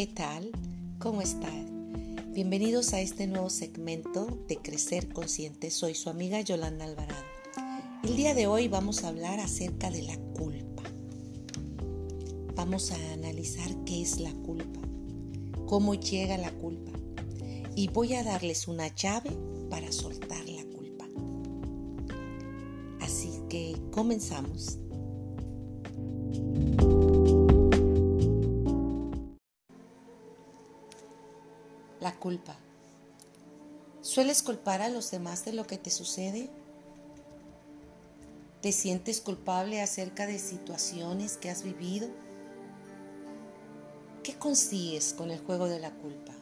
¿qué tal? ¿Cómo están? Bienvenidos a este nuevo segmento de Crecer Consciente. Soy su amiga Yolanda Alvarado. El día de hoy vamos a hablar acerca de la culpa. Vamos a analizar qué es la culpa, cómo llega la culpa y voy a darles una llave para soltar la culpa. Así que comenzamos. La culpa. ¿Sueles culpar a los demás de lo que te sucede? ¿Te sientes culpable acerca de situaciones que has vivido? ¿Qué consigues con el juego de la culpa?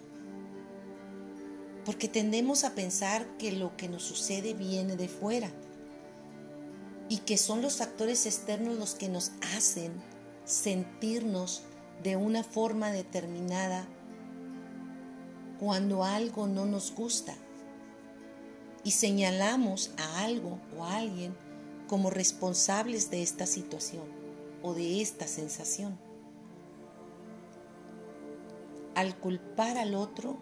Porque tendemos a pensar que lo que nos sucede viene de fuera y que son los factores externos los que nos hacen sentirnos de una forma determinada cuando algo no nos gusta y señalamos a algo o a alguien como responsables de esta situación o de esta sensación. Al culpar al otro,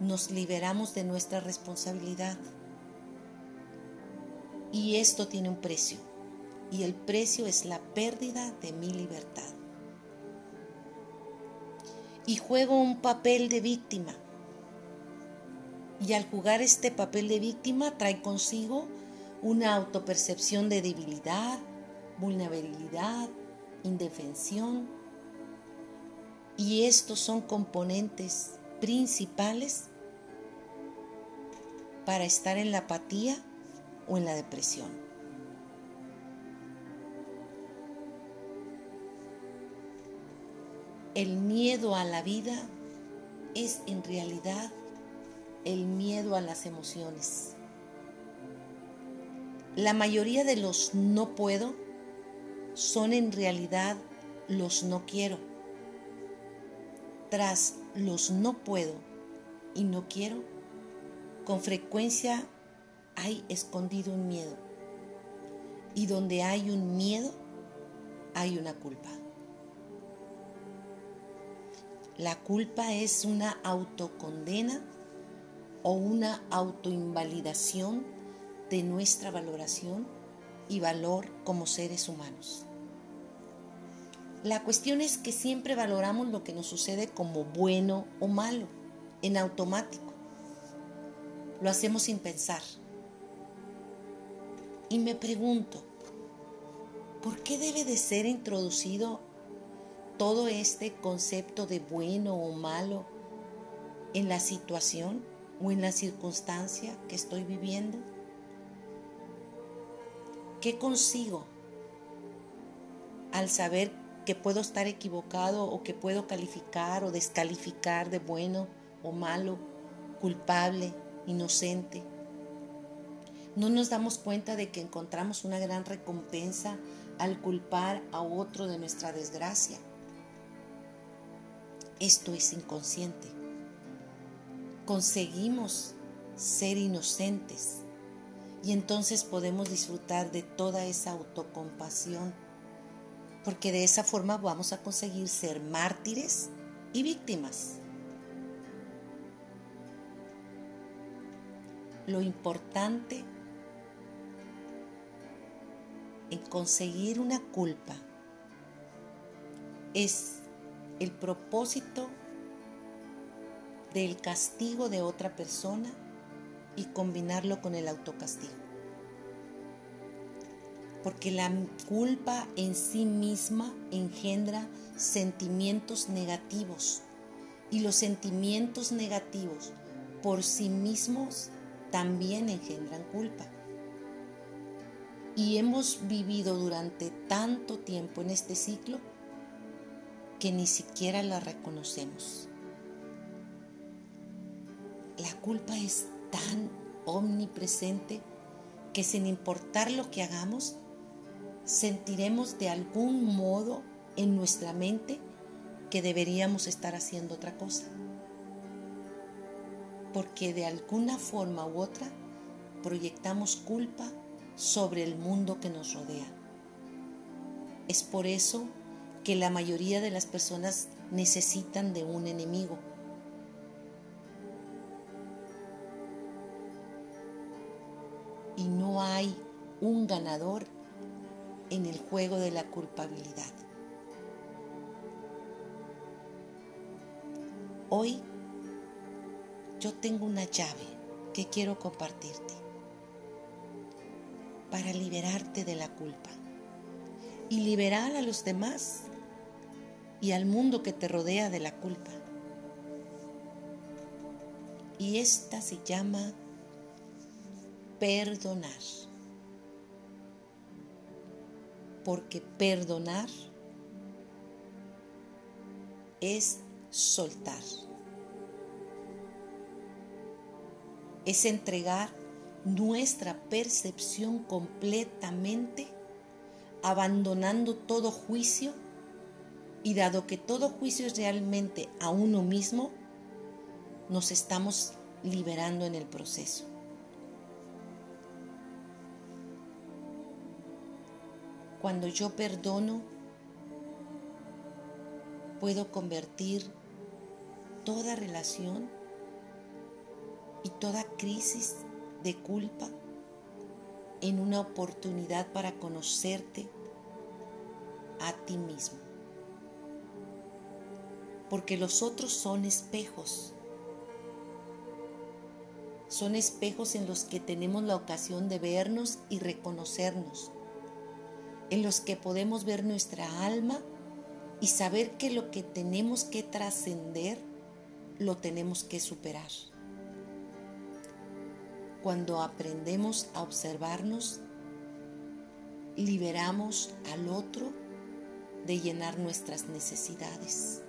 nos liberamos de nuestra responsabilidad. Y esto tiene un precio. Y el precio es la pérdida de mi libertad y juego un papel de víctima. Y al jugar este papel de víctima trae consigo una autopercepción de debilidad, vulnerabilidad, indefensión. Y estos son componentes principales para estar en la apatía o en la depresión. El miedo a la vida es en realidad el miedo a las emociones. La mayoría de los no puedo son en realidad los no quiero. Tras los no puedo y no quiero, con frecuencia hay escondido un miedo. Y donde hay un miedo, hay una culpa. La culpa es una autocondena o una autoinvalidación de nuestra valoración y valor como seres humanos. La cuestión es que siempre valoramos lo que nos sucede como bueno o malo, en automático. Lo hacemos sin pensar. Y me pregunto, ¿por qué debe de ser introducido todo este concepto de bueno o malo en la situación o en la circunstancia que estoy viviendo? ¿Qué consigo al saber que puedo estar equivocado o que puedo calificar o descalificar de bueno o malo, culpable, inocente? No nos damos cuenta de que encontramos una gran recompensa al culpar a otro de nuestra desgracia. Esto es inconsciente. Conseguimos ser inocentes y entonces podemos disfrutar de toda esa autocompasión, porque de esa forma vamos a conseguir ser mártires y víctimas. Lo importante en conseguir una culpa es el propósito del castigo de otra persona y combinarlo con el autocastigo. Porque la culpa en sí misma engendra sentimientos negativos y los sentimientos negativos por sí mismos también engendran culpa. Y hemos vivido durante tanto tiempo en este ciclo que ni siquiera la reconocemos. La culpa es tan omnipresente que sin importar lo que hagamos, sentiremos de algún modo en nuestra mente que deberíamos estar haciendo otra cosa. Porque de alguna forma u otra proyectamos culpa sobre el mundo que nos rodea. Es por eso que la mayoría de las personas necesitan de un enemigo. Y no hay un ganador en el juego de la culpabilidad. Hoy yo tengo una llave que quiero compartirte para liberarte de la culpa y liberar a los demás y al mundo que te rodea de la culpa. Y esta se llama perdonar. Porque perdonar es soltar. Es entregar nuestra percepción completamente, abandonando todo juicio y dado que todo juicio es realmente a uno mismo, nos estamos liberando en el proceso. Cuando yo perdono, puedo convertir toda relación y toda crisis de culpa en una oportunidad para conocerte a ti mismo. Porque los otros son espejos. Son espejos en los que tenemos la ocasión de vernos y reconocernos. En los que podemos ver nuestra alma y saber que lo que tenemos que trascender lo tenemos que superar. Cuando aprendemos a observarnos, liberamos al otro de llenar nuestras necesidades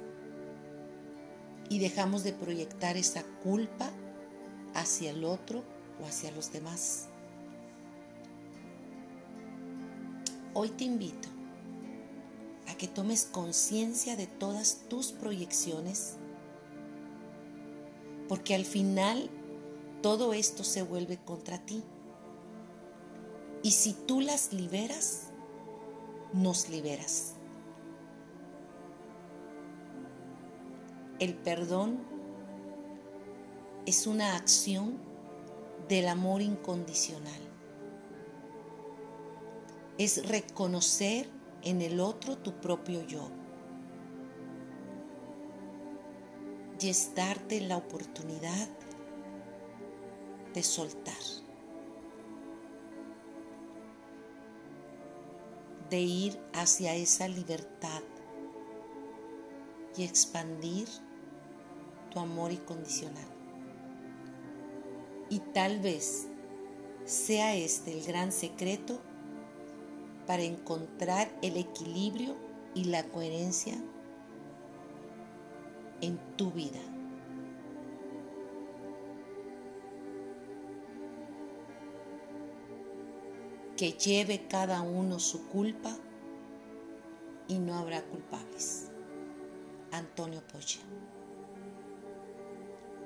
y dejamos de proyectar esa culpa hacia el otro o hacia los demás. Hoy te invito a que tomes conciencia de todas tus proyecciones, porque al final todo esto se vuelve contra ti. Y si tú las liberas, nos liberas. El perdón es una acción del amor incondicional. Es reconocer en el otro tu propio yo. Y es darte la oportunidad de soltar. De ir hacia esa libertad y expandir amor incondicional. Y tal vez sea este el gran secreto para encontrar el equilibrio y la coherencia en tu vida. Que lleve cada uno su culpa y no habrá culpables. Antonio Pocha.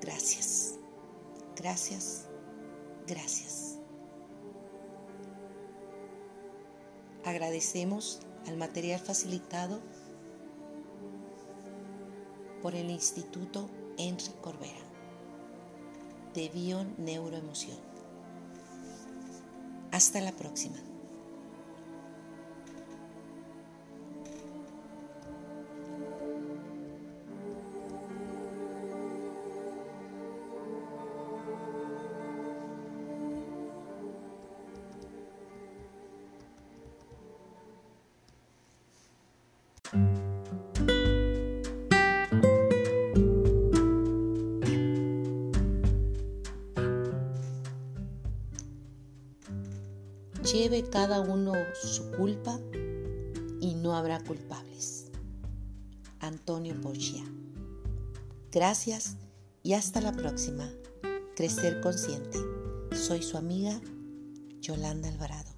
Gracias, gracias, gracias. Agradecemos al material facilitado por el Instituto Henry Corbera de Bio Neuroemoción. Hasta la próxima. Lleve cada uno su culpa y no habrá culpables. Antonio Pochia. Gracias y hasta la próxima. Crecer consciente. Soy su amiga Yolanda Alvarado.